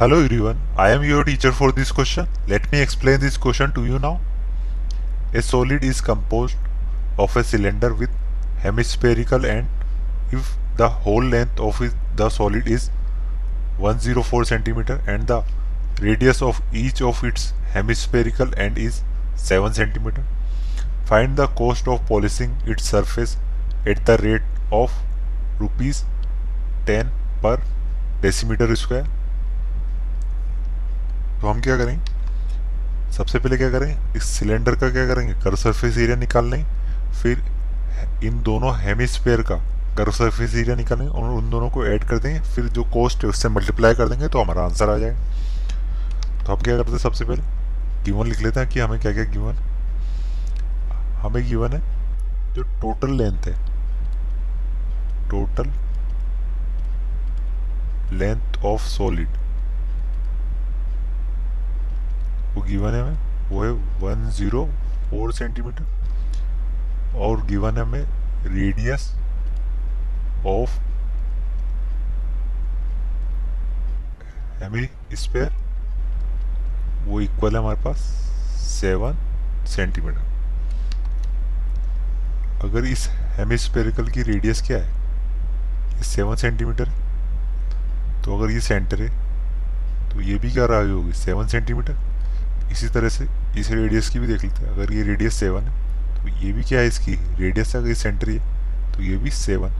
Hello everyone, I am your teacher for this question. Let me explain this question to you now. A solid is composed of a cylinder with hemispherical end if the whole length of the solid is 104 centimeter and the radius of each of its hemispherical end is 7 centimeter. Find the cost of polishing its surface at the rate of rupees 10 per decimeter square. तो हम क्या करें? सबसे पहले क्या करें? इस cylinder का क्या करेंगे? कर सरफेस एरिया निकाल लें, फिर इन दोनों हेमिस्फेयर का कर सरफेस एरिया निकालें और उन दोनों को ऐड कर देंगे फिर जो कॉस्ट है उससे मल्टीप्लाई कर देंगे तो हमारा आंसर आ जाए। तो हम क्या करते हैं सबसे पहले? गिवन लिख लेते हैं कि हमें क्या क्या गिवन हमें गिवन है जो टोटल लेंथ है। टोटल लेंथ ऑफ़ सॉलिड वो गिवन है वो है वन ज़ीरो फोर सेंटीमीटर और गिवन हमें रेडियस ऑफ़ हमें स्पेयर वो इक्वल है हमारे पास सेवन सेंटीमीटर अगर इस हेमिस्पेरिकल की रेडियस क्या है? ये सेवन सेंटीमीटर तो अगर ये सेंटर है तो ये भी क्या रहा होगी? सेवन सेंटीमीटर इसी तरह से इस रेडियस की भी देख लेते हैं। अगर ये रेडियस सेवन है तो ये भी क्या है इसकी? रेडियस अगर सेंटर है तो ये भी सेवन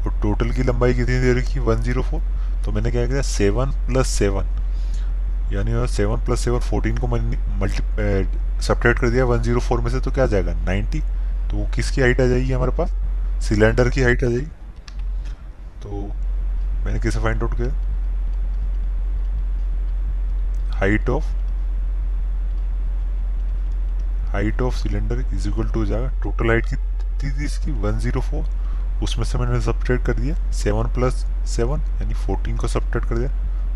और टोटल की लंबाई कितनी दे रखी? वन ज़ीरो फोर तो मैंने क्या किया? सेवन प्लस सेवन यानी सेवन प्लस सेवन फोर्टीन को मल्टी सपरेट कर दिया वन ज़ीरो फोर में से तो क्या आ जाएगा? नाइन्टी तो वो किसकी हाइट आ जाएगी हमारे पास? सिलेंडर की हाइट आ जाएगी। तो मैंने कैसे फाइंड आउट किया? Height of height of cylinder is equal to हो जाएगा टोटल हाइट कितनी थी इसकी 104 उसमें से मैंने सब्ट्रैक्ट कर दिया 7 प्लस सेवन यानी 14 को सब्ट्रैक्ट कर दिया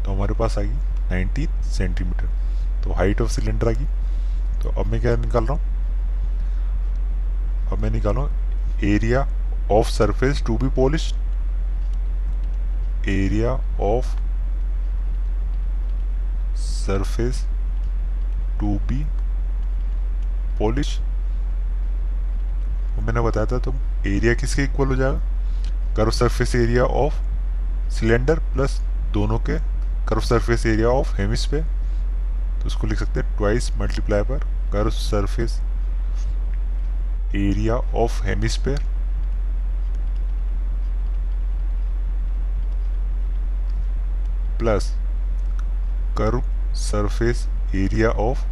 तो हमारे पास आ गई 90 सेंटीमीटर तो हाइट ऑफ़ सिलेंडर आ गई तो अब मैं क्या निकाल रहा हूँ? अब मैं निकाल रहा हूँ area of surface to be polish area of surface to be polish मैंने बताया था तो एरिया किसके इक्वल हो जाएगा curve surface area of cylinder plus दोनों के curve surface area of hemisphere तो उसको लिख सकते हैं ट्वाइस मल्टीप्लाई पर curve surface area of hemisphere plus curve surface area of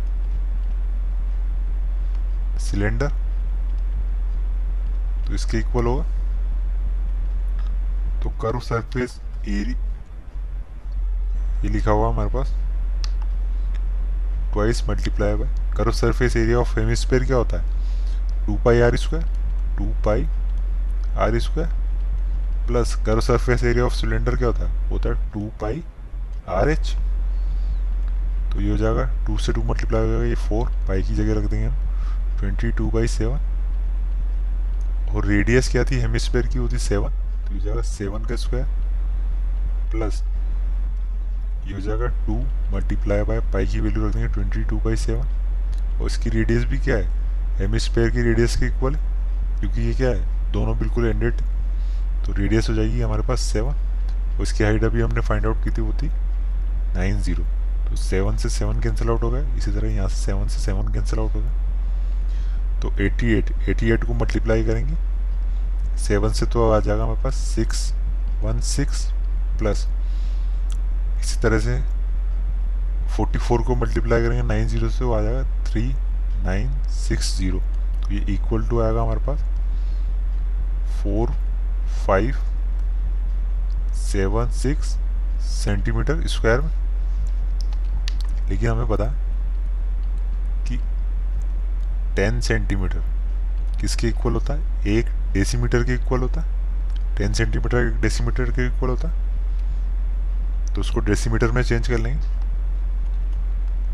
cylinder तो इसके इक्वल होगा। तो कर्व सरफेस एरी ये लिखा हुआ हमारे पास। Twice multiply by curve surface area of hemisphere क्या होता है? Two pi r square two pi r square plus curve surface area of cylinder क्या होता है? होता है टू पाई आर एच तो ये हो जाएगा टू से टू मल्टीप्लाई हो जाएगा ये फोर पाई की जगह रख देंगे हम। ट्वेंटी टू बाई सेवन और रेडियस क्या थी? हेमिस्फेयर की होती सेवन तो ये जाएगा सेवन का स्क्वायर प्लस ये हो जाएगा टू मल्टीप्लाई बाय पाई की वैल्यू रख देंगे ट्वेंटी टू बाई सेवन और इसकी रेडियस भी क्या है? हेमिस्फेयर की रेडियस के इक्वल क्योंकि ये क्या है? दोनों बिल्कुल एंडेड तो रेडियस हो जाएगी हमारे पास सेवन और इसकी हाइट अभी हमने फाइंड आउट की थी वो थी नाइन ज़ीरो तो सेवन से सेवन कैंसिल आउट हो गया। इसी तरह यहाँ से सेवन से सेवन कैंसिल आउट हो गया। तो 88 88 को मल्टीप्लाई करेंगे। सेवन से तो आ जाएगा हमारे पास सिक्स वन सिक्स प्लस इसी तरह से 44 को मल्टीप्लाई करेंगे नाइन ज़ीरो से वो आ जाएगा थ्री नाइन सिक्स ज़ीरो तो ये इक्वल टू आएगा हमारे पास four five seven six centimetre square में। लेकिन हमें पता है टेन सेंटीमीटर। किसके इक्वल होता है? एक डेसीमीटर के इक्वल होता है। टेन सेंटीमीटर एक डेसीमीटर के इक्वल होता है। तो उसको डेसीमीटर में चेंज कर लेंगे।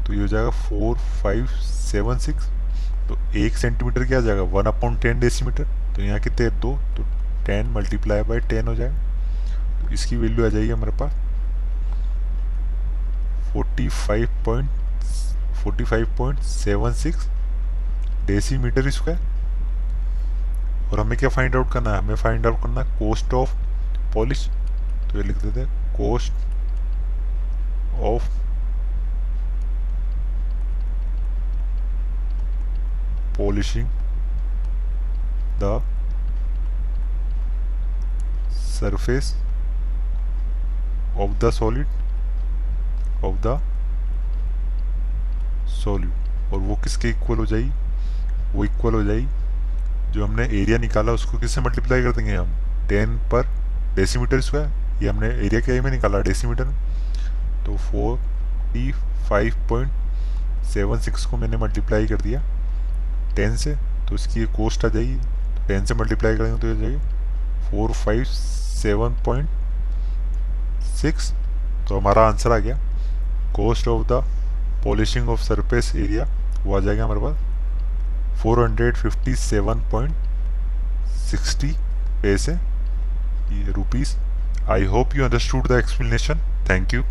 तो ये हो जाएगा फोर फाइव सेवन सिक्स तो एक सेंटीमीटर क्या आ जाएगा? वन अपॉइंट टेन डेसीमीटर तो यहाँ कितने? दो। तो टेन मल्टीप्लाई बाई टेन हो जाएगा। तो इसकी वैल्यू आ जाएगी हमारे पास forty five point forty five point seven six decimetre square और हमें क्या फाइंड आउट करना है? हमें फाइंड आउट करना है कोस्ट ऑफ़ पॉलिश तो ये लिख देते हैं cost of polishing the surface of the solid, of the solid और वो किसके इक्वल हो जाएगी? वो इक्वल हो जाएगी। जो हमने एरिया निकाला, उसको किससे मल्टीप्लाई कर देंगे हम? टेन पर डेसीमीटर स्क्वायर ये हमने एरिया के में निकाला डेसीमीटर में। तो forty five point seven six को मैंने मल्टीप्लाई कर दिया टेन से। तो इसकी कोस्ट आ जाएगी। टेन से मल्टीप्लाई करेंगे तो ये जाएगी four five seven point six तो हमारा आंसर आ गया। Cost of the polishing of surface area वो आ जाएगा हमारे पास। 457.60 paise. Rupees. I hope you understood the explanation. Thank you.